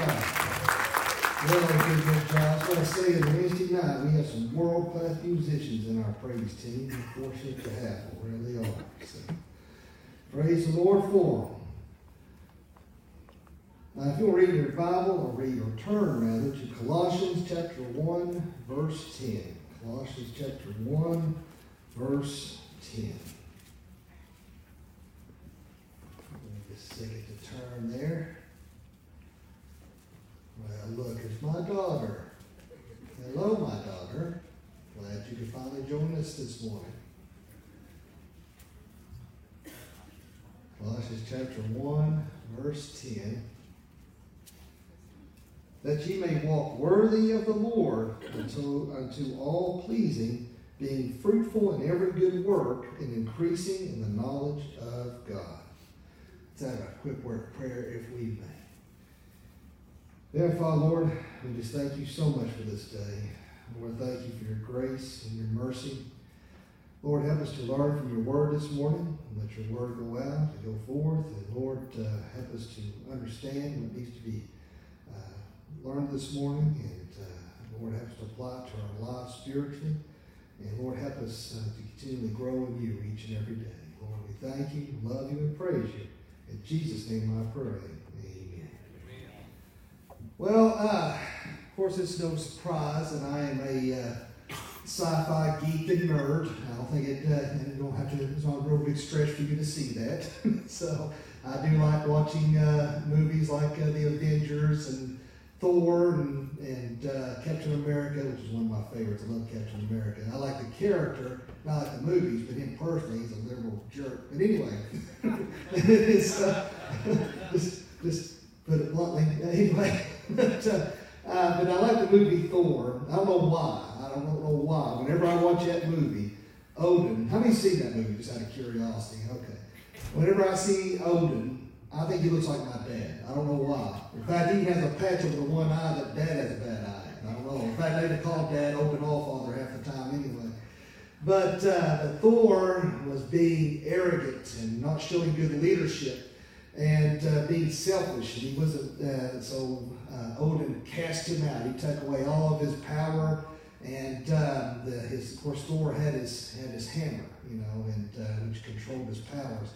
job. Well, good, good job. I going to say that Wednesday night we have some world class musicians in our praise team. We're fortunate to have them. Really are. So, praise the Lord for them. Now, if you'll read your Bible or read or turn rather to Colossians chapter 1, verse 10. Colossians chapter 1, verse 10. Let me just a second to turn there. Well, look, it's my daughter. Hello, my daughter. Glad you could finally join us this morning. Colossians chapter 1, verse 10 that ye may walk worthy of the Lord unto, unto all pleasing, being fruitful in every good work and increasing in the knowledge of God. Let's have a quick word of prayer if we may. Father, Lord, we just thank you so much for this day. Lord, thank you for your grace and your mercy. Lord, help us to learn from your word this morning. and Let your word go out, to go forth. And Lord, uh, help us to understand what needs to be learned this morning, and uh, Lord, help us to apply it to our lives spiritually. And Lord, help us uh, to continually grow in you each and every day. Lord, we thank you, love you, and praise you. In Jesus' name I pray. Well, uh, of course, it's no surprise that I am a uh, sci-fi geek and nerd. I don't think it, uh, you don't have to, it's not a real big stretch for you to see that. so I do like watching uh, movies like uh, The Avengers and Thor and, and uh, Captain America, which is one of my favorites. I love Captain America. I like the character, not like the movies, but him personally, he's a liberal jerk. But anyway, it's, uh, just, just put it bluntly. Anyway, but, uh, but I like the movie Thor. I don't know why. I don't know why. Whenever I watch that movie, Odin, how many seen that movie just out of curiosity? Okay. Whenever I see Odin, I think he looks like my dad. I don't know why. In fact, he has a patch over one eye that dad has a bad eye. I don't know. In fact, they call dad Odin all father half the time anyway. But, uh, Thor was being arrogant and not showing good leadership and uh, being selfish. And he wasn't, uh, so uh, Odin cast him out. He took away all of his power. And um, the, his, of course, Thor had his, had his hammer, you know, and uh, which controlled his powers.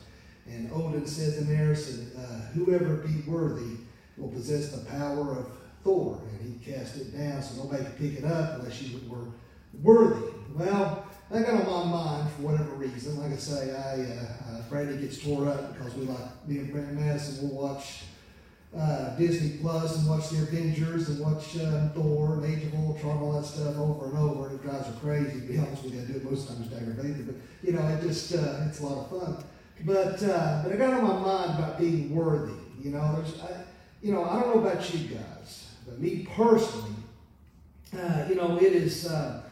And Odin says in there, said, uh, whoever be worthy will possess the power of Thor. And he cast it down so nobody could pick it up unless you were worthy. Well, that got on my mind for whatever reason. Like I say, I uh, uh, gets tore up because we like me and Brandon Madison will watch uh, Disney Plus and watch the Avengers and watch uh, Thor and Age of Ultron, all that stuff over and over, and it drives her crazy. To be honest with you, I do it most times to aggravate but you know, it just uh, it's a lot of fun. But uh, but I got on my mind about being worthy. You know, there's, I, you know, I don't know about you guys, but me personally, uh, you know, it is uh,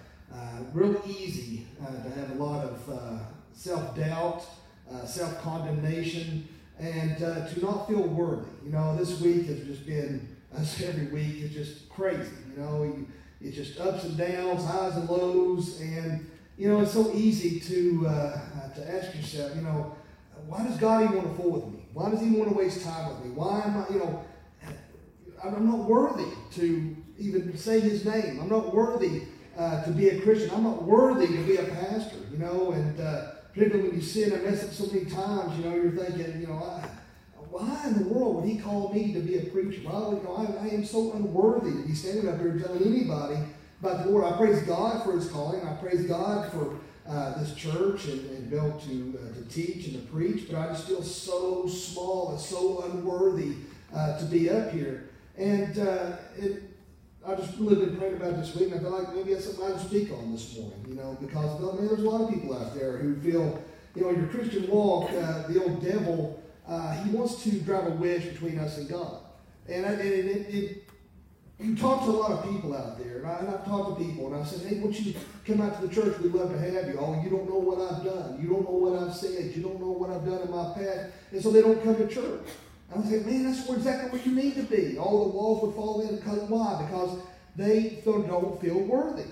real easy to have a lot of self doubt, self condemnation, and to not feel worthy. You know, this week has just been, as every week, it's just crazy. You know, it's just ups and downs, highs and lows, and you know, it's so easy to uh, to ask yourself, you know why does God even want to fool with me? Why does He want to waste time with me? Why am I, you know, I'm not worthy to even say His name. I'm not worthy uh, to be a Christian. I'm not worthy to be a pastor, you know, and uh, particularly when you sin and mess up so many times, you know, you're thinking, you know, I, why in the world would He call me to be a preacher? Why you know, I, I am so unworthy to be standing up here telling anybody about the Lord. I praise God for His calling. I praise God for uh, this church and, and able to, uh, to teach and to preach, but I just feel so small and so unworthy uh, to be up here. And uh, it, I just really been praying about this week, and I feel like maybe that's something I can speak on this morning, you know, because I mean, there's a lot of people out there who feel, you know, your Christian walk, uh, the old devil, uh, he wants to drive a wedge between us and God. And, and it, it, you talk to a lot of people out there, and, I, have talked to people, and I've said, hey, once you come out to the church, we'd love to have you. Oh, you don't know what I've done. You don't know what I've said. You don't know what I've done in my past. And so they don't come to church. And I say, man, that's exactly where you need to be. All the walls would fall in. Because why? Because they don't feel worthy.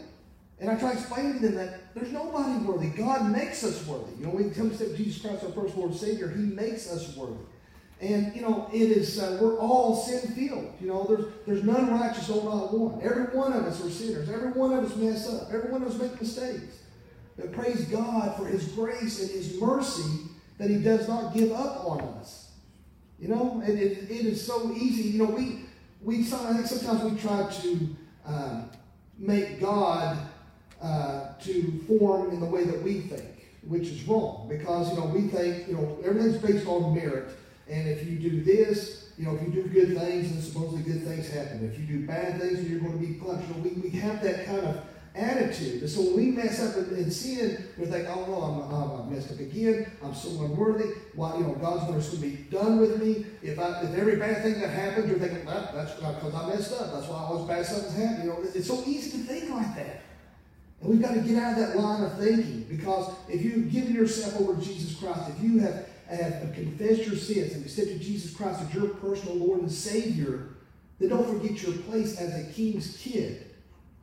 And I try to explain to them that there's nobody worthy. God makes us worthy. You know, when it comes to Jesus Christ, our first Lord and Savior, He makes us worthy. And, you know, it is, uh, we're all sin filled. You know, there's, there's none righteous, oh, not one. Every one of us are sinners. Every one of us mess up. Every one of us make mistakes. But praise God for His grace and His mercy that He does not give up on us. You know, and it, it is so easy. You know, we, we think sometimes we try to um, make God uh, to form in the way that we think, which is wrong because, you know, we think, you know, everything's based on merit. And if you do this, you know, if you do good things, then supposedly good things happen. If you do bad things, you're going to be punished. You know, we, we have that kind of attitude. And so when we mess up in, in sin, we think, oh no, I'm, I'm, I'm, messed up again. I'm so unworthy. Why, you know, God's going to be done with me. If I, if every bad thing that happens, you're thinking, well, that's because I messed up. That's why all those bad stuff is happening. You know, it's so easy to think like that. And we've got to get out of that line of thinking because if you've given yourself over to Jesus Christ, if you have, have confessed your sins and accepted Jesus Christ as your personal Lord and Savior, then don't forget your place as a king's kid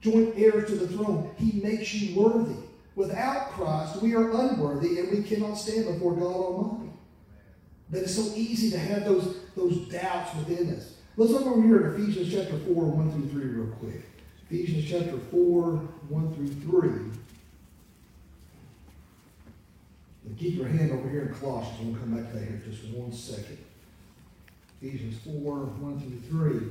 joint heirs to the throne. He makes you worthy. Without Christ, we are unworthy and we cannot stand before God Almighty. But it's so easy to have those, those doubts within us. Let's look over here at Ephesians chapter 4, 1 through 3, real quick. Ephesians chapter 4, 1 through 3. And keep your hand over here in Colossians. We'll come back to that here in just one second. Ephesians 4, 1 through 3.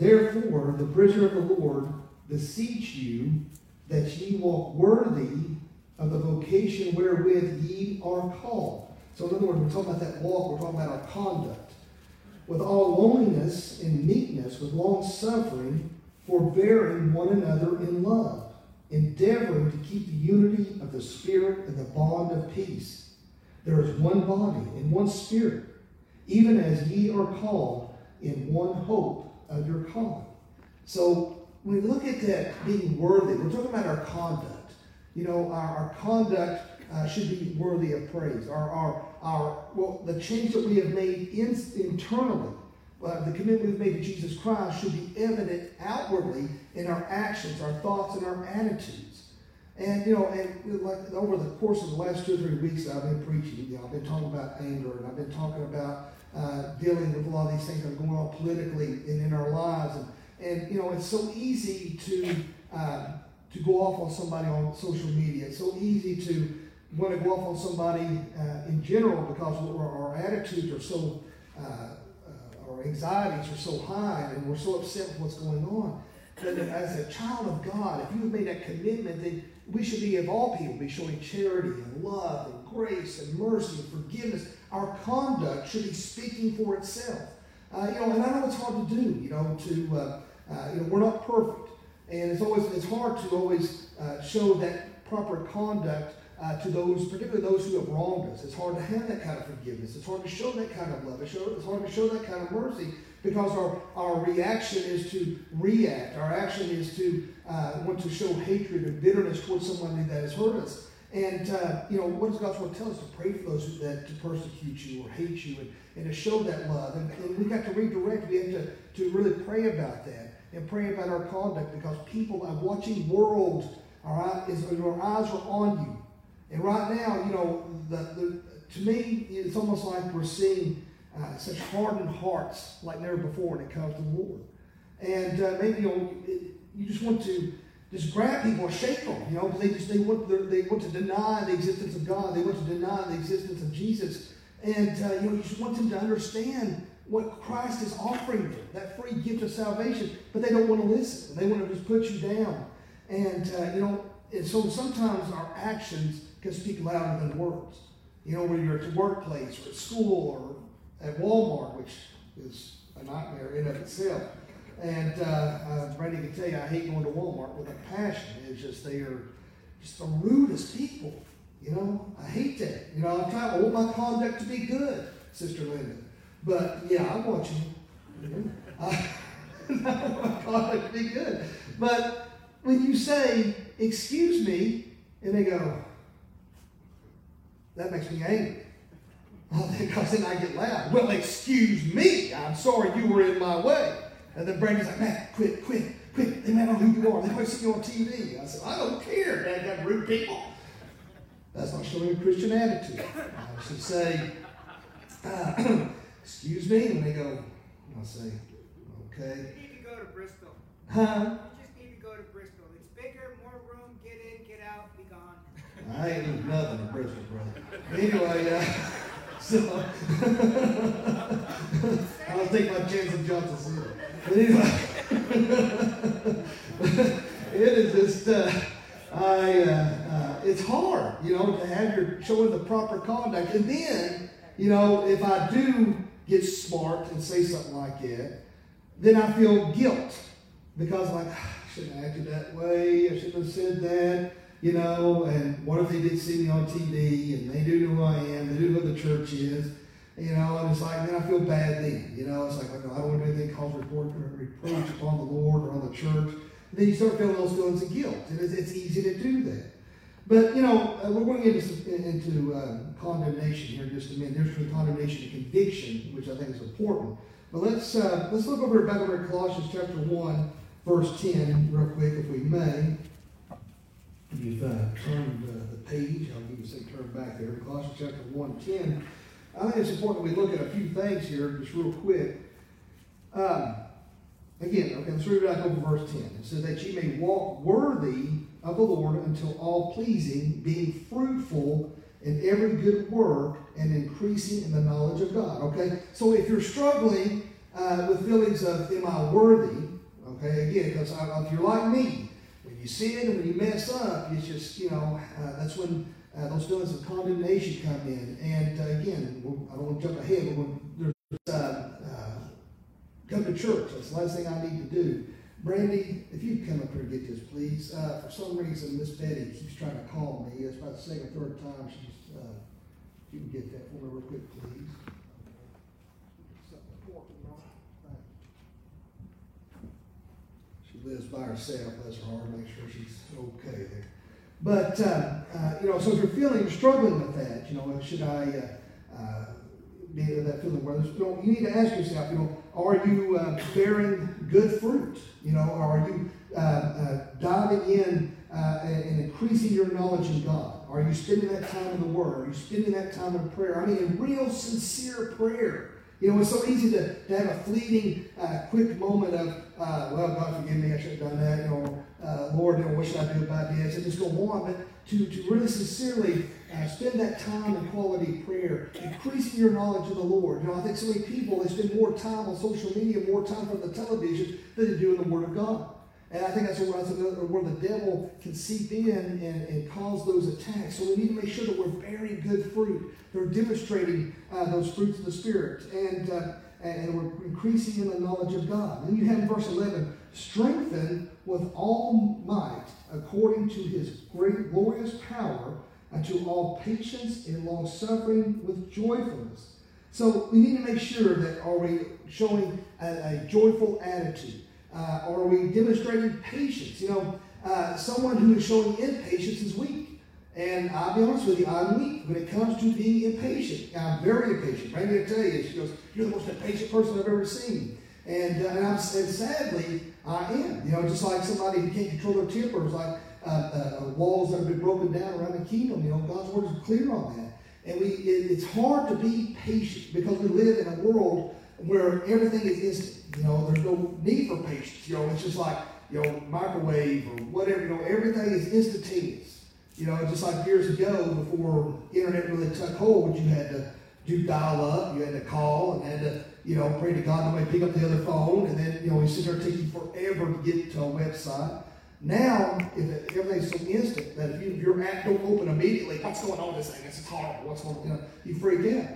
Therefore, the prisoner of the Lord beseech you that ye walk worthy of the vocation wherewith ye are called. So, in other words, we're talking about that walk, we're talking about our conduct. With all loneliness and meekness, with long suffering, forbearing one another in love, endeavoring to keep the unity of the Spirit in the bond of peace. There is one body and one Spirit, even as ye are called in one hope your calling. So when we look at that being worthy, we're talking about our conduct. You know, our, our conduct uh, should be worthy of praise. Our, our, our, well, the change that we have made in, internally, uh, the commitment we've made to Jesus Christ should be evident outwardly in our actions, our thoughts, and our attitudes. And you know, and like over the course of the last two or three weeks, I've been preaching. You know, I've been talking about anger, and I've been talking about uh, dealing with a lot of these things that are going on politically and in our lives. And, and you know, it's so easy to, uh, to go off on somebody on social media. It's so easy to want to go off on somebody uh, in general because our, our attitudes are so, uh, uh, our anxieties are so high and we're so upset with what's going on. But as a child of God, if you have made that commitment, then we should be, of all people, be showing charity and love and grace and mercy and forgiveness. Our conduct should be speaking for itself. Uh, you know, and I know it's hard to do. You know, to uh, uh, you know, we're not perfect, and it's always it's hard to always uh, show that proper conduct uh, to those, particularly those who have wronged us. It's hard to have that kind of forgiveness. It's hard to show that kind of love. It's, hard to show that kind of mercy because our, our reaction is to react. Our action is to uh, want to show hatred and bitterness towards somebody that has hurt us. And, uh, you know, what does God's word tell us? To pray for those that to persecute you or hate you and, and to show that love. And, and we got to redirect. We have to, to really pray about that and pray about our conduct because people, are watching world, our, eyes, our eyes are on you. And right now, you know, the, the, to me, it's almost like we're seeing uh, such hardened hearts like never before when it comes to Lord. And uh, maybe you, know, you just want to just grab people and shake them, you know, because they just they want they want to deny the existence of God. They want to deny the existence of Jesus, and uh, you know you just want them to understand what Christ is offering them, that free gift of salvation. But they don't want to listen. They want to just put you down, and uh, you know, and so sometimes our actions can speak louder than words. You know, when you're at the workplace or at school or at Walmart, which is a nightmare in of itself. And uh, uh, Brandy can tell you, I hate going to Walmart with a passion. It's just they are just the rudest people. You know, I hate that. You know, I'm trying. I want my conduct to be good, Sister Linda. But yeah, I want. You I, I want my conduct to be good. But when you say, "Excuse me," and they go, that makes me angry. because then I get loud. Well, excuse me. I'm sorry you were in my way. And then Brandy's like, man, quit, quit, quit. They might not know who you are. They might see you on TV. I said, I don't care. Dad got rude people. That's not showing a Christian attitude. I should say, uh, excuse me, and they go, I'll say, okay. You need to go to Bristol. Huh? You just need to go to Bristol. It's bigger, more room, get in, get out, be gone. I ain't lose nothing in Bristol, brother. Anyway, uh, so I'll take my chance of Johnson City. But anyway, it is just, uh, I, uh, uh, it's hard, you know, to have your showing the proper conduct. And then, you know, if I do get smart and say something like that, then I feel guilt because, like, ah, I shouldn't have acted that way. I shouldn't have said that, you know. And what if they did see me on TV and they do know who I am? They do know who the church is, you know. And it's like, then I feel bad then, you know. It's like, I don't want to do anything cause report or reproach upon the Lord or on the church. And then you start feeling those feelings of guilt, and it's, it's easy to do that. But you know, uh, we're going into some, into um, condemnation here in just a minute. There's between condemnation and conviction, which I think is important. But let's uh, let's look over back over Colossians chapter one, verse ten, real quick, if we may. You've uh, turned uh, the page, I'll give you say turn back there. Colossians chapter 1, 10. I think it's important we look at a few things here, just real quick. Um, again, okay, let's read back over verse 10. It says that ye may walk worthy of the Lord until all pleasing, being fruitful in every good work and increasing in the knowledge of God. Okay, so if you're struggling uh, with feelings of am I worthy? Okay, again, because if you're like me, you sin and when you mess up, it's just you know uh, that's when uh, those feelings of condemnation come in. And uh, again, I don't want to jump ahead, but when there's uh, uh, come to church, that's the last thing I need to do. Brandy, if you come up here and get this, please. Uh, for some reason, Miss Betty keeps trying to call me. It's about the second, or third time she's. You can get that for me real quick, please. Something important, right? She lives by herself. Bless her heart. Make sure she's okay there. But uh, uh, you know, so if you're feeling you're struggling with that, you know, should I uh, uh, be that feeling where you, know, you need to ask yourself, you know, are you uh, bearing good fruit? You know, are you uh, diving in and increasing your knowledge in God? Are you spending that time in the Word? Are you spending that time in prayer? I mean, in real sincere prayer. You know, it's so easy to, to have a fleeting, uh, quick moment of, uh, well, God, forgive me, I should have done that. You know, uh, Lord, you know, what should I do about this? And just go on. But to, to really sincerely uh, spend that time in quality prayer, increasing your knowledge of the Lord. You know, I think so many people, they spend more time on social media, more time on the television than they do in the Word of God. And I think that's where, the devil can seep in and, and cause those attacks. So we need to make sure that we're bearing good fruit. They're demonstrating uh, those fruits of the Spirit. And, uh, and we're increasing in the knowledge of God. Then you have in verse 11, strengthen with all might according to his great glorious power unto all patience and long suffering with joyfulness. So we need to make sure that are we showing a, a joyful attitude? Uh, are we demonstrating patience? You know, uh, someone who is showing impatience is weak. And I'll be honest with you, I'm weak when it comes to being impatient. I'm very impatient. Randy will tell you, she goes, You're the most impatient person I've ever seen. And, uh, and, I'm, and sadly, I am. You know, just like somebody who can't control their temper, it's like uh, uh, walls that have been broken down around the kingdom. You know, God's word is clear on that. And we, it, it's hard to be patient because we live in a world where everything is instant. You know, there's no need for patience. You know, it's just like, you know, microwave or whatever, you know, everything is instantaneous. You know, just like years ago before internet really took hold, you had to do dial up, you had to call and had to, you know, pray to God nobody pick up the other phone, and then, you know, you sit there taking forever to get to a website. Now, if everything's so instant that if, you, your app don't open immediately, what's going on with this thing? Is horrible. What's going on? You, know, you freak out.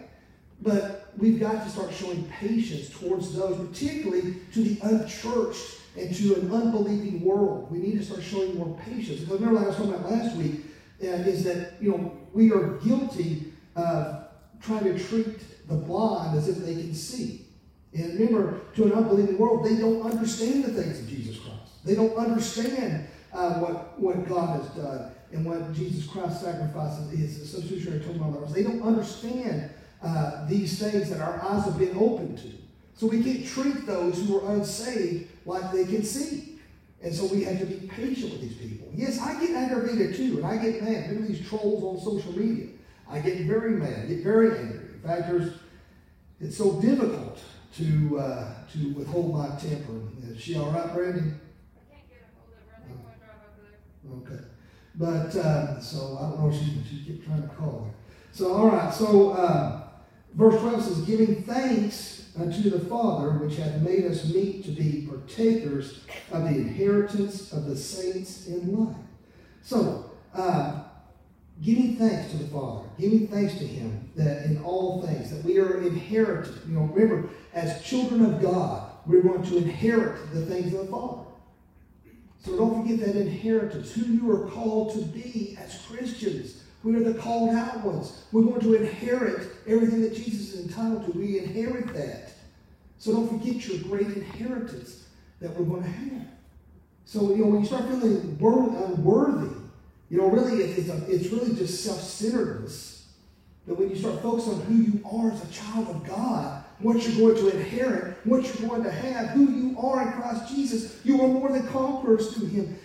But we've got to start showing patience towards those, particularly to the unchurched and to an unbelieving world. We need to start showing more patience. Because remember, like I was talking about last week, uh, is that you know we are guilty of trying to treat the blind as if they can see. And remember, to an unbelieving world, they don't understand the things of Jesus Christ. They don't understand uh, what, what God has done and what Jesus Christ sacrifice is, substitutionary atonement They don't understand uh, these things that our eyes have been opened to. So we can't treat those who are unsaved like they can see. And so we have to be patient with these people. Yes, I get aggravated too, and I get mad. Look at these trolls on social media. I get very mad, get very angry. In fact, there's, it's so difficult to uh, to withhold my temper. Is she all right, Brandy? I can't get a hold of her. I think I'm gonna drive over there. Okay. But, uh, so I don't know if she, she kept trying to call her. So, all right. So, uh, verse 12 says, giving thanks unto the Father, which hath made us meet to be partakers of the inheritance of the saints in light. So, uh, giving thanks to the Father, giving thanks to Him that in all things, that we are inherited. You know, remember, as children of God, we're going to inherit the things of the Father. So don't forget that inheritance, who you are called to be as Christians. We are the called out ones. We're going to inherit everything that Jesus is entitled to. We inherit that. So don't forget your great inheritance that we're going to have. So, you know, when you start feeling unworthy, you know, really, it's, a, it's really just self-centeredness. But when you start focusing on who you are as a child of God, what you're going to inherit, what you're going to have, who you are in Christ Jesus. You are more than conquerors through Him.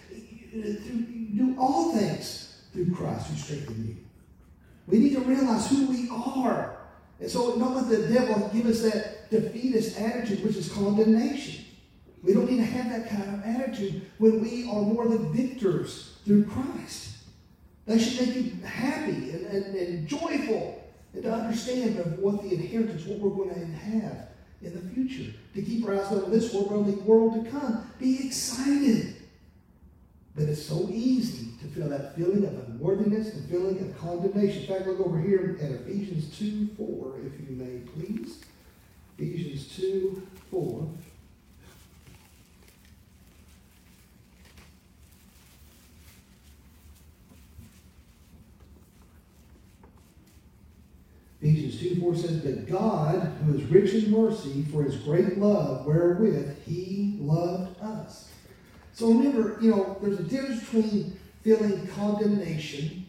Do all things through Christ who strengthens you. We need to realize who we are. And so don't let the devil give us that defeatist attitude, which is condemnation. We don't need to have that kind of attitude when we are more than victors through Christ. That should make you happy and, and, and joyful and to understand of what the inheritance, what we're going to have in the future. To keep our eyes on this world, on the world to come. Be excited. It's so easy to feel that feeling of unworthiness and feeling of condemnation. In fact, look over here at Ephesians 2 4, if you may, please. Ephesians 2 4. Ephesians 2 4 says, But God, who is rich in mercy, for his great love wherewith he loved us. So remember, you know, there's a difference between feeling condemnation,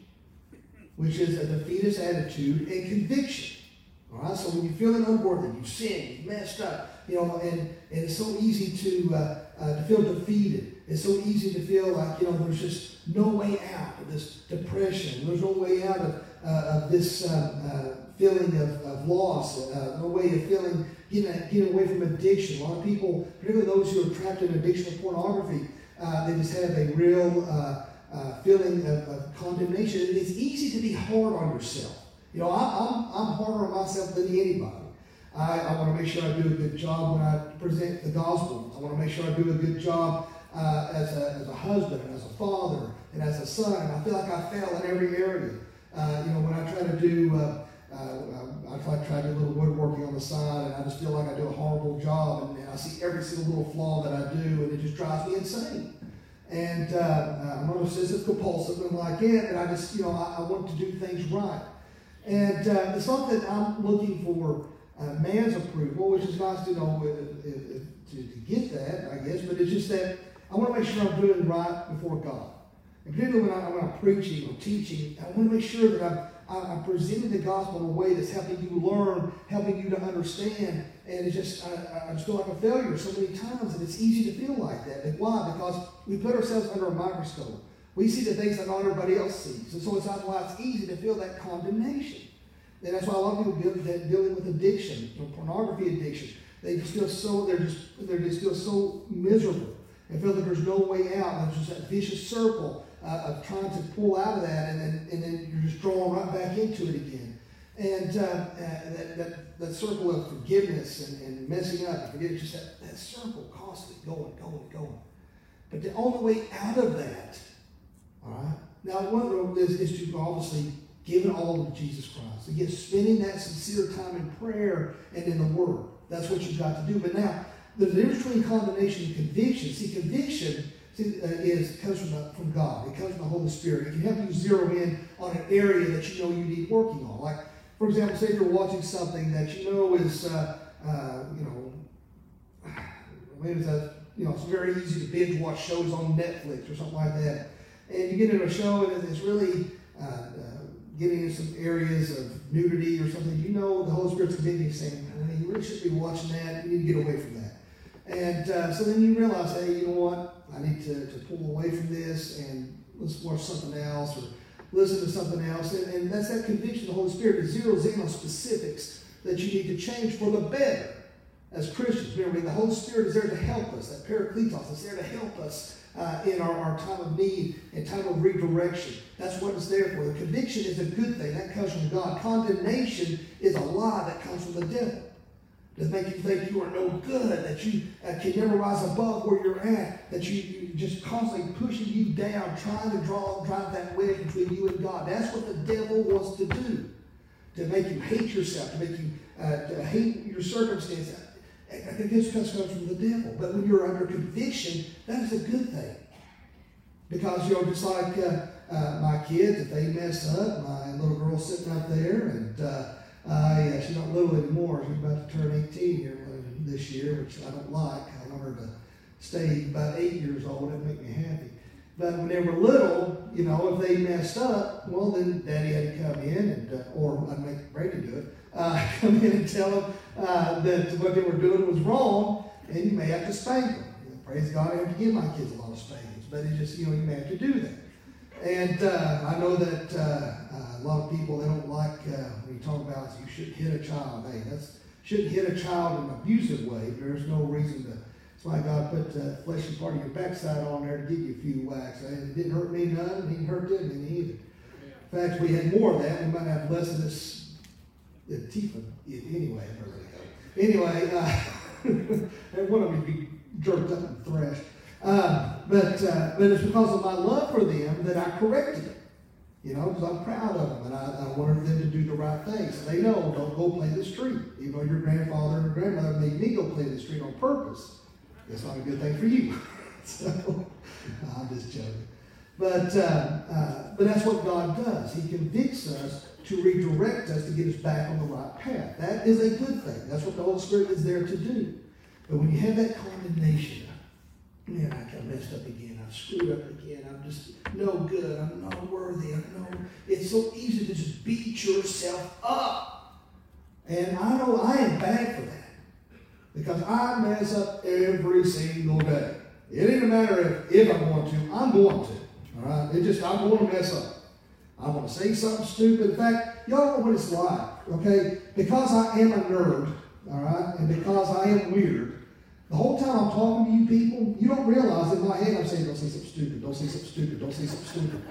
which is a defeatist attitude, and conviction. All right, so when you're feeling unworthy, you've sinned, you've messed up, you know, and, and it's so easy to, uh, uh, to feel defeated. It's so easy to feel like, you know, there's just no way out of this depression. There's no way out of, uh, of this um, uh, feeling of, of loss, uh, no way of feeling, getting, getting away from addiction. A lot of people, particularly those who are trapped in addiction of pornography, uh, they just have a real uh, uh, feeling of, of, condemnation. And it's easy to be hard on yourself. You know, I, am I'm, I'm harder on myself than anybody. I, I want to make sure I do a good job when I present the gospel. I want to make sure I do a good job uh, as, a, as a husband and as a father and as a son. I feel like I fail in every area. Uh, you know, when I try to do uh, uh, I try, try to do a little woodworking on the side, and I just feel like I do a horrible job, and, and I see every single little flaw that I do, and it just drives me insane. And uh, I'm narcissistic compulsive, and like it, and I just, you know, I, I want to do things right. And uh, it's not that I'm looking for uh, man's approval, which is nice to know uh, uh, to, to get that, I guess, but it's just that I want to make sure I'm doing right before God. And particularly when, I, when I'm preaching or teaching, I want to make sure that I'm I, am presenting the gospel in a way that's helping you learn, helping you to understand. And it's just, I, I just feel like a failure so many times, and it's easy to feel like that. And why? Because we put ourselves under a microscope. We see the things that not everybody else sees. And so it's not why it's easy to feel that condemnation. And that's why a lot of people deal, that dealing with addiction, pornography addiction, they just feel so they're just they're just feel so miserable and feel that there's no way out. There's just that vicious circle uh, of trying to pull out of that, and then, and then you're just drawn right back into it again. And uh, uh, that, that, that circle of forgiveness and, and messing up, and forgiveness, just that, that circle constantly going, going, going. But the only way out of that, all right, now one of them is, is to obviously give it all to Jesus Christ. Again, spending that sincere time in prayer and in the Word. That's what you've got to do. But now, the difference between condemnation and conviction. See, conviction uh, is comes from, the, from God. It comes from the Holy Spirit. It can help you zero in on an area that you know you need working on. Like, for example, say you're watching something that you know is, uh, uh, you know, maybe it's a, you know, it's very easy to binge watch shows on Netflix or something like that. And you get into a show and it's really uh, uh, getting into some areas of nudity or something. You know the Holy Spirit's convicting you saying, you really shouldn't be watching that. You need to get away from that. And uh, so then you realize, hey, you know what? I need to, to pull away from this and let's watch something else or listen to something else. And, and that's that conviction of the Holy Spirit that zeroes in on specifics that you need to change for the better as Christians. Remember, the Holy Spirit is there to help us. That Paracletos is there to help us uh, in our, our time of need and time of redirection. That's what it's there for. The conviction is a good thing. That comes from God. Condemnation is a lie that comes from the devil. To make you think you are no good, that you uh, can never rise above where you're at, that you, you just constantly pushing you down, trying to draw drive that wedge between you and God. That's what the devil wants to do. To make you hate yourself, to make you uh, to hate your circumstance. I think this comes from the devil. But when you're under conviction, that is a good thing. Because, you know, just like uh, uh, my kids, if they mess up, my little girl sitting up there, and uh, yeah, she's not little anymore. She's about to turn 18 here this year, which I don't like. I want her to stay about eight years old. It'd make me happy. But when they were little, you know, if they messed up, well, then Daddy had to come in, and uh, or I'd make Brady do it, uh, come in and tell them uh, that what they were doing was wrong, and you may have to spank them. Praise God, I have to give my kids a lot of spankings, but it just, you know, you may have to do that. And uh, I know that uh, uh, a lot of people, they don't like when you talk about you shouldn't hit a child. Hey, that's shouldn't hit a child in an abusive way. There's no reason to that's why God put the fleshy part of your backside on there to give you a few whacks. And it didn't hurt me none, and it didn't hurt them any either. In fact, we had more of that. We might have less of this Antifa. Anyway, anyway, uh, one of them be jerked up and thrashed. Uh, but uh, but it's because of my love for them that I corrected them. You know, because I'm proud of them and I, I wanted them to do the right thing. So they know, don't go play the street. Even though your grandfather and grandmother made me go play the street on purpose. It's not a good thing for you. so, I'm just joking. But, uh, uh, but that's what God does. He convicts us to redirect us to get us back on the right path. That is a good thing. That's what the Holy Spirit is there to do. But when you have that condemnation, man, I messed up again. I screwed up again. I'm just no good. I'm not worthy. I'm no. It's so easy to just beat yourself up. And I know I am bad for that. Because I mess up every single day. It ain't a matter if, if I'm going to, I'm going to. All right? It just, I'm going to mess up. I'm going to say something stupid. In fact, y'all know what it's like, okay? Because I am a nerd, all right, and because I am weird, the whole time I'm talking to you people, you don't realize in my head I'm saying, don't say something stupid, don't say something stupid, don't say something stupid.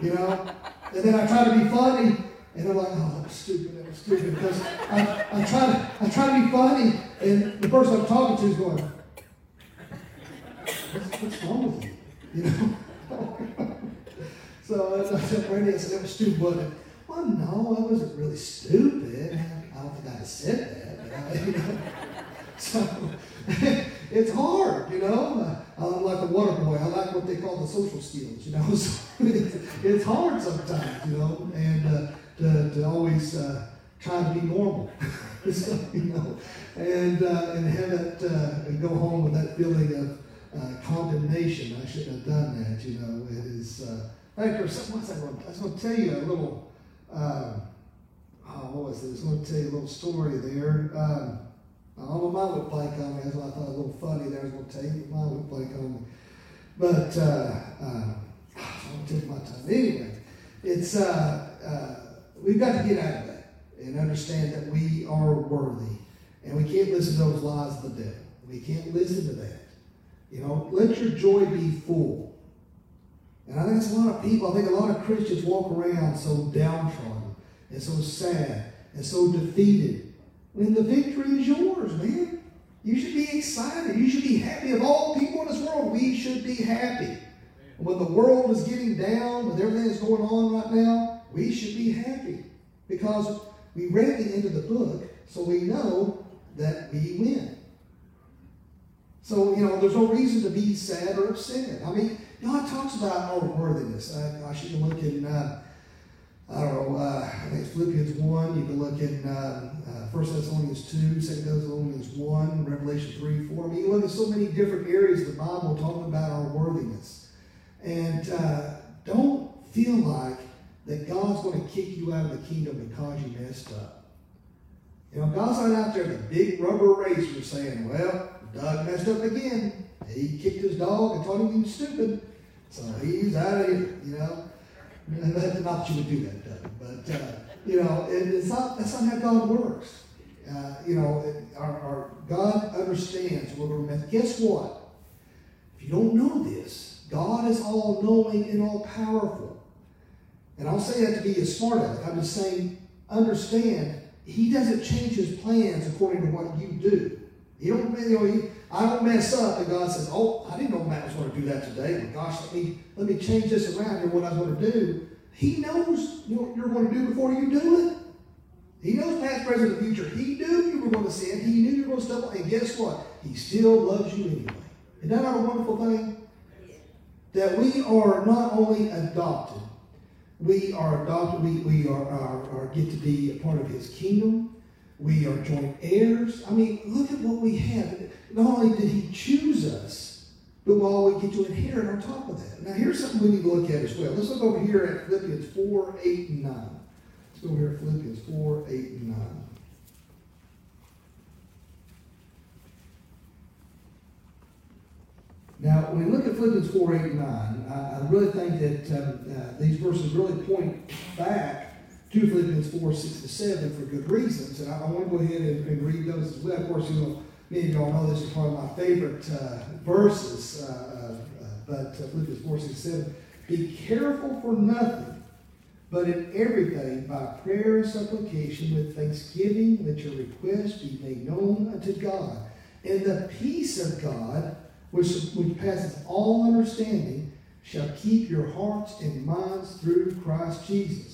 You know? And then I try to be funny, and they're like, oh, that was stupid, that was stupid. Because I, I, try to, I try to be funny, and the person I'm talking to is going, what's, what's wrong with you? You know? so I said, Brandy, I said, that was stupid, it? Well, no, I wasn't really stupid. I don't think I said that. But I, you know. So it's hard, you know. I'm like a water What they call the social skills, you know. So it's, hard sometimes, you know. And uh, to, to always uh, try to be normal, so, you know, and uh, and have that uh, and go home with that feeling of uh, condemnation. I shouldn't have done that, you know. It is. Uh, I was going to tell you a little. Uh, oh, what was it? I was going to tell you a little story there. Um, all of mine would blank on me. That's why I thought a little funny there. I was going to tell you, but mine would on me. But uh, uh, I'll take my time. Anyway, it's uh, uh we've got to get out of that and understand that we are worthy. And we can't listen to those lies of the devil. We can't listen to that. You know, let your joy be full. And I think it's a lot of people, I think a lot of Christians walk around so downtrodden and so sad and so defeated when the victory is yours, man. You should be excited. You should be happy. Of all people in this world, we should be happy. When the world is getting down, with everything that's going on right now, we should be happy because we read the end of the book, so we know that we win. So, you know, there's no reason to be sad or upset. I mean, God talks about our worthiness. I, I should look in, uh, I don't know, uh, I think it's Philippians 1. You can look in uh, uh, 1 Thessalonians 2, 2 Thessalonians 1, Revelation 3, 4. I mean, you look at so many different areas of the Bible talking about our worthiness. And uh, don't feel like that God's going to kick you out of the kingdom because you messed up. You know, God's not out there, the big rubber razor, saying, well, Doug messed up again. He kicked his dog and told him he was stupid. So he's out of here, you know. Not that you would do that, Doug. But, uh, you know, it, it's not, that's not how God works. Uh, you know, it, our, our, God understands what we're meant. Guess what? If you don't know this, God is all knowing and all powerful. And I'll say that to be a smart aleck. I'm just saying, understand, He doesn't change His plans according to what you do. He you know, he, I don't mess up, and God says, "Oh, I didn't know Matt was going to do that today. But gosh, let me let me change this around here. What I'm going to do." He knows what you're going to do before you do it. He knows past, present, and future. He knew you were going to sin. He knew you were going to stumble. And guess what? He still loves you anyway. Isn't that a wonderful thing? That we are not only adopted, we are adopted, we, we are, are, are get to be a part of his kingdom. We are joint heirs. I mean, look at what we have. Not only did he choose us, but while we get to inherit on top of that. Now, here's something we need to look at as well. Let's look over here at Philippians 4, 8, and 9. Let's go here at Philippians 4, 8, and 9. Now, when we look at Philippians 4, 8, and 9, I, I really think that um, uh, these verses really point back to Philippians 4, 6 to 7 for good reasons. And I, I want to go ahead and, and, read those as well. Of course, you know, many of y'all know this is one of my favorite uh, verses. Uh, uh but uh, Philippians 4, 6, 7. Be careful for nothing, but in everything by prayer and supplication with thanksgiving, let your requests be made known unto God. And the peace of God, which, which passes all understanding, shall keep your hearts and minds through Christ Jesus.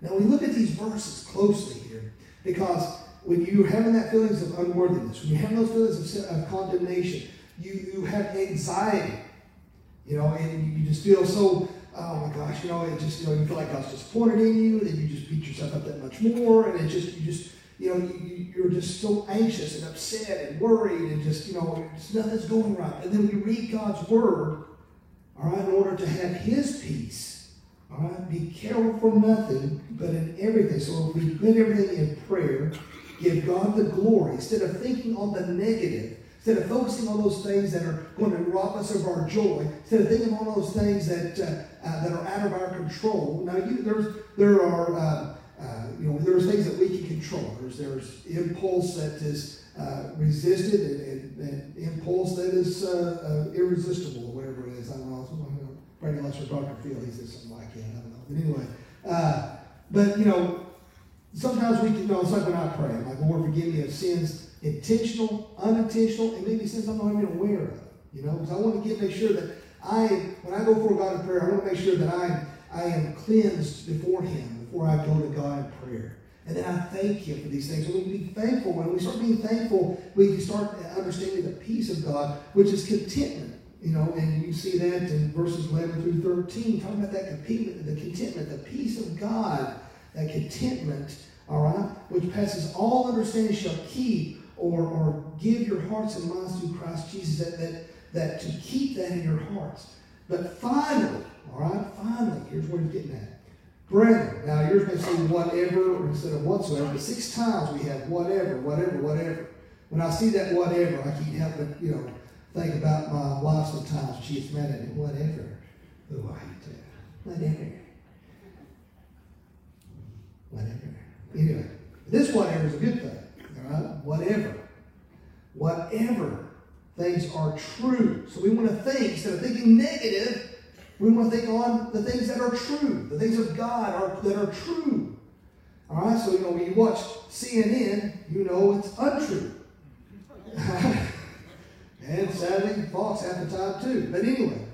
Now we look at these verses closely here because when you're having that feelings of unworthiness, when you have those feelings of, of condemnation, you, you have anxiety, you know, and you just feel so, oh my gosh, you know, it just, you know, you feel like God's disappointed in you, and you just beat yourself up that much more, and it just, you just, you know, you, you're just so anxious and upset and worried, and just, you know, just nothing's going right. And then you read God's word, all right, in order to have His peace, all right, be careful for nothing, but in everything. So we put everything in prayer, give God the glory instead of thinking on the negative, instead of focusing on those things that are going to rob us of our joy, instead of thinking on those things that uh, uh, that are out of our control. Now, you, there's there are uh, uh you know there's things that we can control. There's there's impulse that is uh, resisted and, and, and, impulse that is uh, irresistible, or whatever it is. I don't know. Lesser, Dr. Phil, he said something like that. I don't know. But anyway, uh, but you know, sometimes we can, know, it's like when I pray, I'm like, Lord, forgive me of sins, intentional, unintentional, and maybe sins I'm not even aware of. You know, because I want to get make sure that I, when I go before God in prayer, I want to make sure that I, I am cleansed before Him before I go to God in prayer. And then I thank Him for these things. So we can be thankful. When we start being thankful, we can start understanding the peace of God, which is contentment. You know, and you see that in verses 11 through 13, talking about that contentment, the contentment, the peace of God, that contentment, all right, which passes all understanding shall keep or, or give your hearts and minds through Christ Jesus, that, that, that to keep that in your hearts. But finally, all right, finally, here's what he's getting at. Brethren, now yours may say whatever instead of whatsoever, but six times we have whatever, whatever, whatever. When I see that whatever, I can't help but, you know, think about my wife sometimes. She's mad at me. Whatever. Oh, I hate that. Whatever. Whatever. Anyway, this whatever is a good thing. All right? Whatever. Whatever things are true. So we want to think, instead of thinking negative, we want to think on the things that are true. The things of God are, that are true. All right? So, you know, when you watch CNN, you know it's untrue. And sadly, Fox half the time too. But anyway,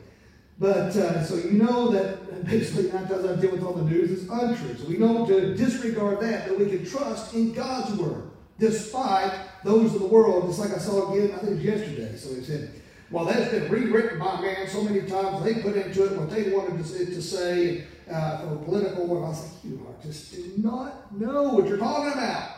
But uh, so you know that basically nine times out of ten what's on the news is untrue. So we know to disregard that, that we can trust in God's word, despite those of the world. Just like I saw again, I think it was yesterday. So he said, well, that's been rewritten by man so many times. They put into it what they wanted to, to say uh, for political. And I was like, you are just do not know what you're talking about.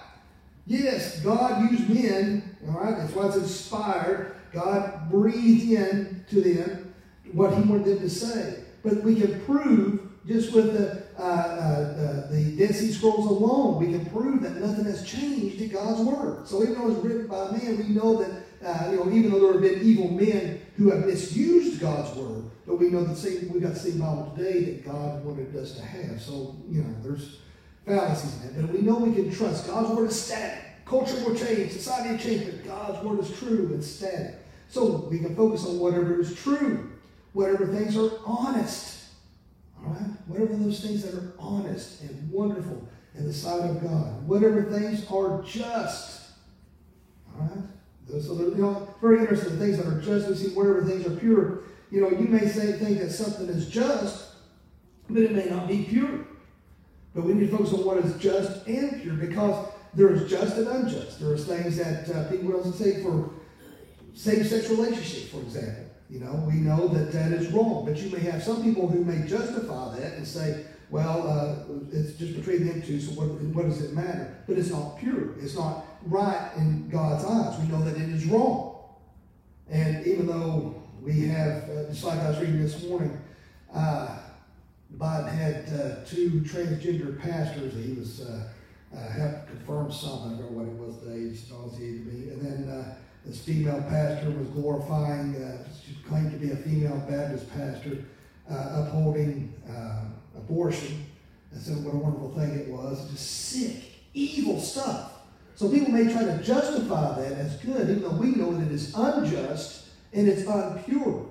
Yes, God used men. All right, that's why it's inspired. God breathed in to them what He wanted them to say. But we can prove just with the uh, uh, the Dead Sea Scrolls alone, we can prove that nothing has changed in God's Word. So even though it's written by man, we know that uh, you know, even though there have been evil men who have misused God's word, but we know that same, we got the same Bible today that God wanted us to have. So, you know, there's fallacies in it. But we know we can trust. God's word is static. Culture will change, society will change, but God's word is true and static. So we can focus on whatever is true, whatever things are honest. All right? Whatever those things that are honest and wonderful in the sight of God. Whatever things are just. All right? So, you know, very interesting. Things that are just, we see whatever things are pure. You know, you may say think that something is just, but it may not be pure. But we need to focus on what is just and pure because there is just and unjust. There are things that uh, people will say for same-sex relationships, for example. You know, we know that that is wrong, but you may have some people who may justify that and say, well, uh, it's just between them two, so what, what does it matter? But it's not pure. It's not right in God's eyes. We know that it is wrong. And even though we have, uh, just like I was reading this morning, uh, Biden had uh, two transgender pastors. He was uh, uh, helped confirm something. I don't know what it was today. He nauseated me. And then uh, this female pastor was glorifying, uh, she claimed to be a female Baptist pastor, uh, upholding uh, abortion. And so, what a wonderful thing it was. Just sick, evil stuff. So people may try to justify that as good, even though we know that it is unjust and it's unpure.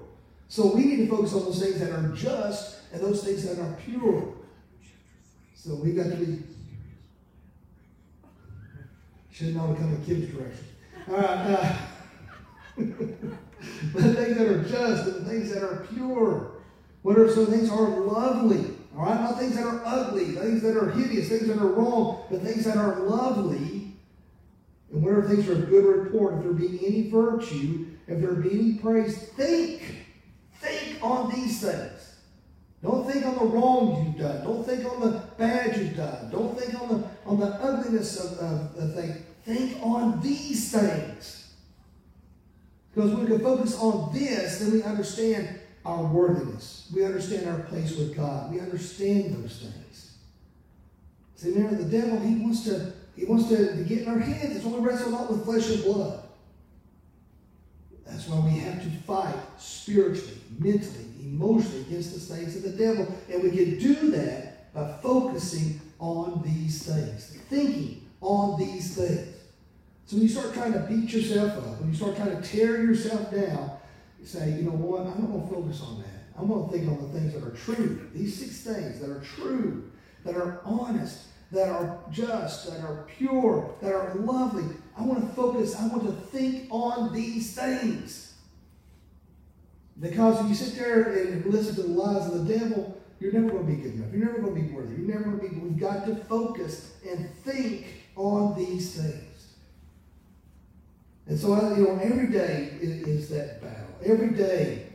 So we need to focus on those things that are just and those things that are pure. So we got to be. Should have known to come in Kim's direction. All right. Uh, the things that are just and the things that are pure. What are some things that are lovely? All right, not things that are ugly, things that are hideous, things that are wrong, but things that are lovely and whatever things are good report, if there be any virtue, if there be any praise, think. Think on these things. Don't think on the wrong you've done. Don't think on the bad you've done. Don't think on the on the ugliness of, of the thing. Think on these things. Because when we can focus on this, then we understand our worthiness. We understand our place with God. We understand those things. See, remember, the devil, he wants to he wants to, to get in our heads. That's why we wrestle not with flesh and blood. That's why we have to fight spiritually, mentally, emotionally against the things of the devil. And we can do that by focusing on these things, thinking on these things. So when you start trying to beat yourself up, when you start trying to tear yourself down, you say, you know what, I'm not going to focus on that. I'm going to think on the things that are true. These six things that are true, that are honest, that are just, that are pure, that are lovely. I want to focus, I want to think on these things. Because if you sit there and listen to the lies of the devil, you're never going to be good enough. You're never going to be worthy. You're never going to be. We've got to focus and think on these things. And so, you know, every day is that battle. Every day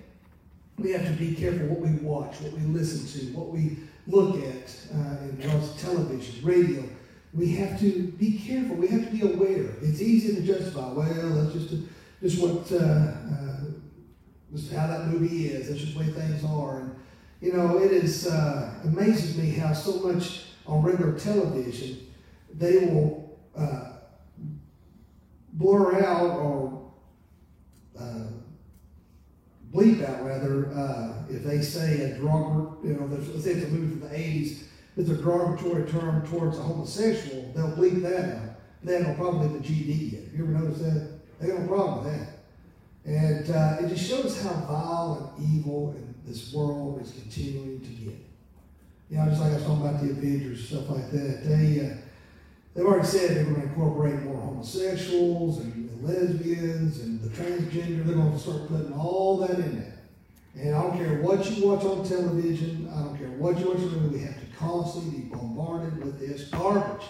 we have to be careful what we watch, what we listen to, what we look at uh, in regards to television, radio, we have to be careful. We have to be aware. It's easy to justify. Well, that's just a, just what uh, uh, just how that movie is. That's just the way things are. And you know, it is uh, amazes me how so much on regular television they will uh, blur out or uh, bleep out rather uh, if they say a derogatory, you know, let's say it's a movie from the 80s, it's a derogatory term towards a homosexual, they'll bleep that out. They have no problem with the GD yet. You ever notice that? They got no problem with that. And uh, it just shows how vile and evil and this world is continuing to get. You know, just like I was talking about the Avengers, stuff like that. They, uh, they've already said they're going to incorporate more homosexuals and lesbians and the transgender. They're going to start putting all that in there. And I don't care what you watch on television, I don't care what you watch on the we have to constantly be bombarded with this garbage.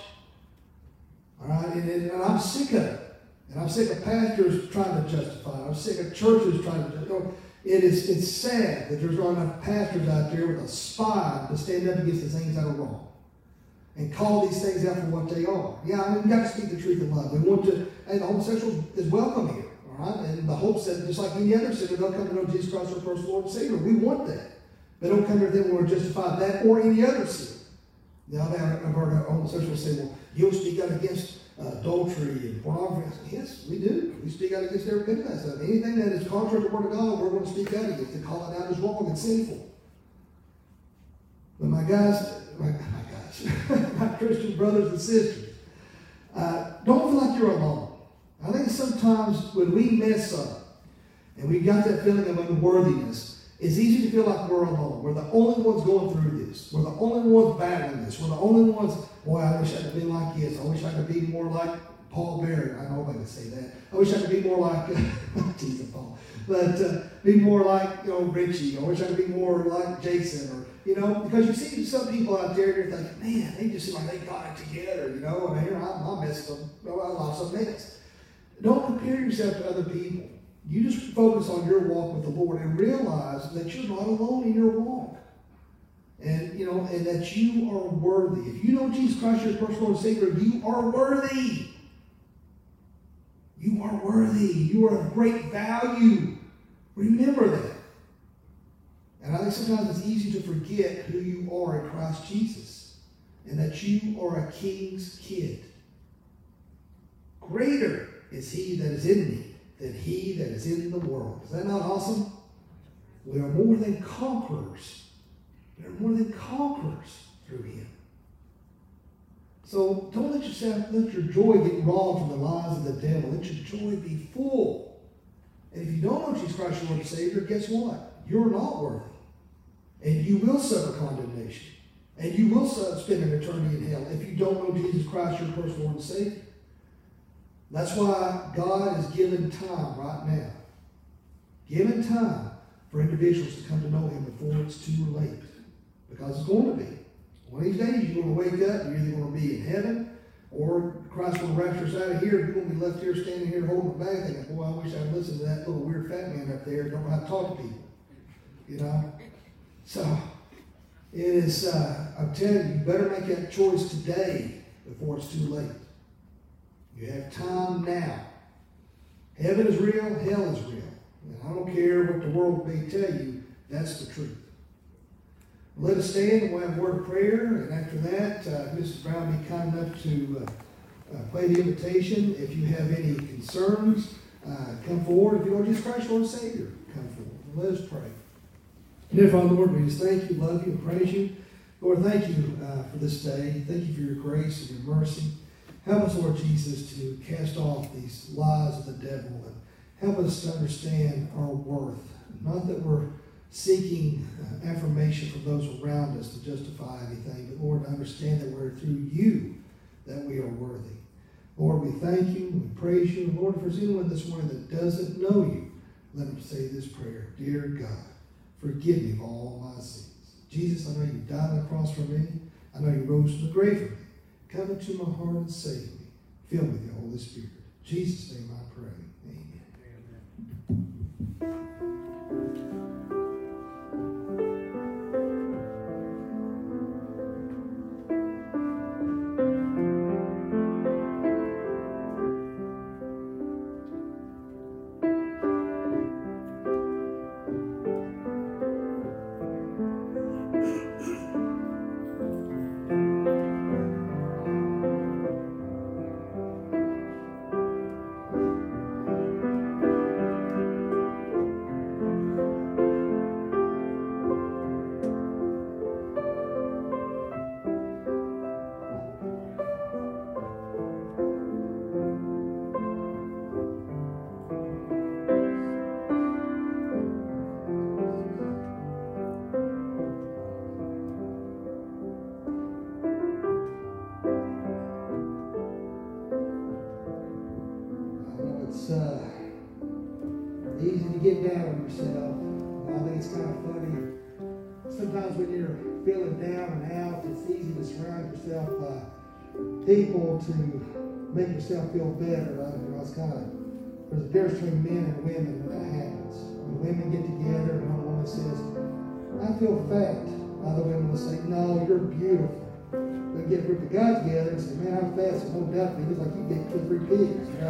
All right? And, and, and I'm sick of it. And I'm sick of pastors trying to justify it. I'm sick of churches trying to justify it. It is it's sad that there's not enough pastors out there with a spine to stand up against the things that are wrong and call these things out for what they are. Yeah, I mean, we got to speak the truth in love. We want to, and the homosexual is welcome here, all right? And the hopes that, just like any other sinner, they'll come to know Jesus Christ as personal Lord and Savior. We want that. They don't come them when we're justified that or any other sin. Now, I've heard homosexuals say, well, you'll speak out against uh, adultery and pornography. Said, yes, we do. We speak out against every bit of that. Anything that is contrary to the Word of God, we're going to speak out against and call it out as wrong and sinful. But my guys, my, my Christian brothers and sisters, uh, don't feel like you're alone. I think sometimes when we mess up and we've got that feeling of unworthiness, it's easy to feel like we're alone. We're the only ones going through this. We're the only ones battling this. We're the only ones, boy, I wish I could be like this. I wish I could be more like Paul Barrett. I know I can say that. I wish I could be more like, Jesus, Paul, but uh, be more like, you know, Richie. I wish I could be more like Jason or, you know, because you see some people out there, you're thinking, man, they just seem like they got it together, you know, and here I'm, I'm them. up. I lost some minutes. Don't compare yourself to other people. You just focus on your walk with the Lord and realize that you're not alone in your walk. And you know, and that you are worthy. If you know Jesus Christ, your personal Savior, you are worthy. You are worthy. You are of great value. Remember that. And I think sometimes it's easy to forget who you are in Christ Jesus and that you are a king's kid. Greater is he that is in me than he that is in the world. Is that not awesome? We are more than conquerors. We are more than conquerors through him. So don't let yourself let your joy get robbed from the lies of the devil. Let your joy be full. And if you don't know Jesus Christ, your Lord and Savior, guess what? You're not worthy. And you will suffer condemnation. And you will spend an eternity in hell if you don't know Jesus Christ, your personal Lord and Savior. That's why God is given time right now. Given time for individuals to come to know Him before it's too late. Because it's going to be. One of these days, you're going to wake up, you're either going to be in heaven, or Christ will rapture us out of here. You're going to be left here standing here holding the bag thinking, boy, I wish I'd listened to that little weird fat man up there. Don't know how to talk to people. You know? So, it is, uh, I'm telling you, you better make that choice today before it's too late. You have time now. Heaven is real, hell is real. And I don't care what the world may tell you, that's the truth. Let us stand and we'll have a word of prayer. And after that, uh, Mrs. Brown be kind enough to uh, uh, play the invitation. If you have any concerns, uh, come forward. If you don't Jesus Christ, Lord and Savior, come forward. Let us pray. Dear Father, Lord, we just thank you, love you, and praise you. Lord, thank you uh, for this day. Thank you for your grace and your mercy. Help us, Lord Jesus, to cast off these lies of the devil and help us to understand our worth. Not that we're seeking uh, affirmation from those around us to justify anything, but Lord, to understand that we're through you that we are worthy. Lord, we thank you, we praise you. Lord, if there's anyone this morning that doesn't know you, let them say this prayer Dear God, forgive me of all my sins. Jesus, I know you died on the cross for me. I know you rose from the grave for me. Come into my heart and save me. Fill me with your Holy Spirit. In Jesus' name I pray. Amen. to you're feeling down and out, it's easy to surround yourself by people to make yourself feel better. I, you know, it's kind of there's a difference between men and women when that happens. When women get together and one woman says, "I feel fat," other women will say, "No, you're beautiful." They get a group of guys together and say, "Man, I'm fat, so no doubt it looks like you get two or three pigs." You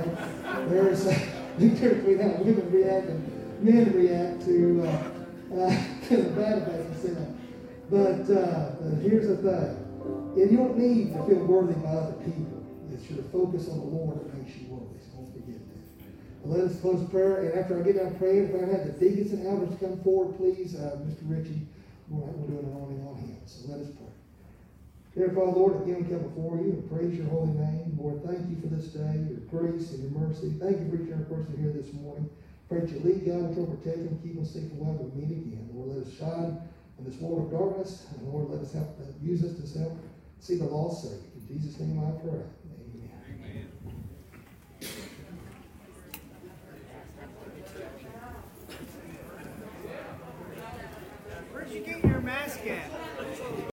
there's a difference between how women react and men react to uh, uh, the bad themselves. But uh, here's the thing: and you don't need to feel worthy by other people. It's your focus on the Lord that makes you worthy. So don't forget that. Let us close prayer. And after I get done praying, if I have the deacons and elders come forward, please, uh, Mr. Ritchie, we'll, we'll do an anointing on him. So let us pray. Dear Father, Lord, again we come before you and praise your holy name. Lord, thank you for this day, your grace and your mercy. Thank you for each and every person here this morning. Pray that you lead, God, control, protect them, keep them safe and well to meet again. Lord, let us shine in this world of darkness. And Lord, let us help, use us to help see the lost saved. In Jesus' name I pray.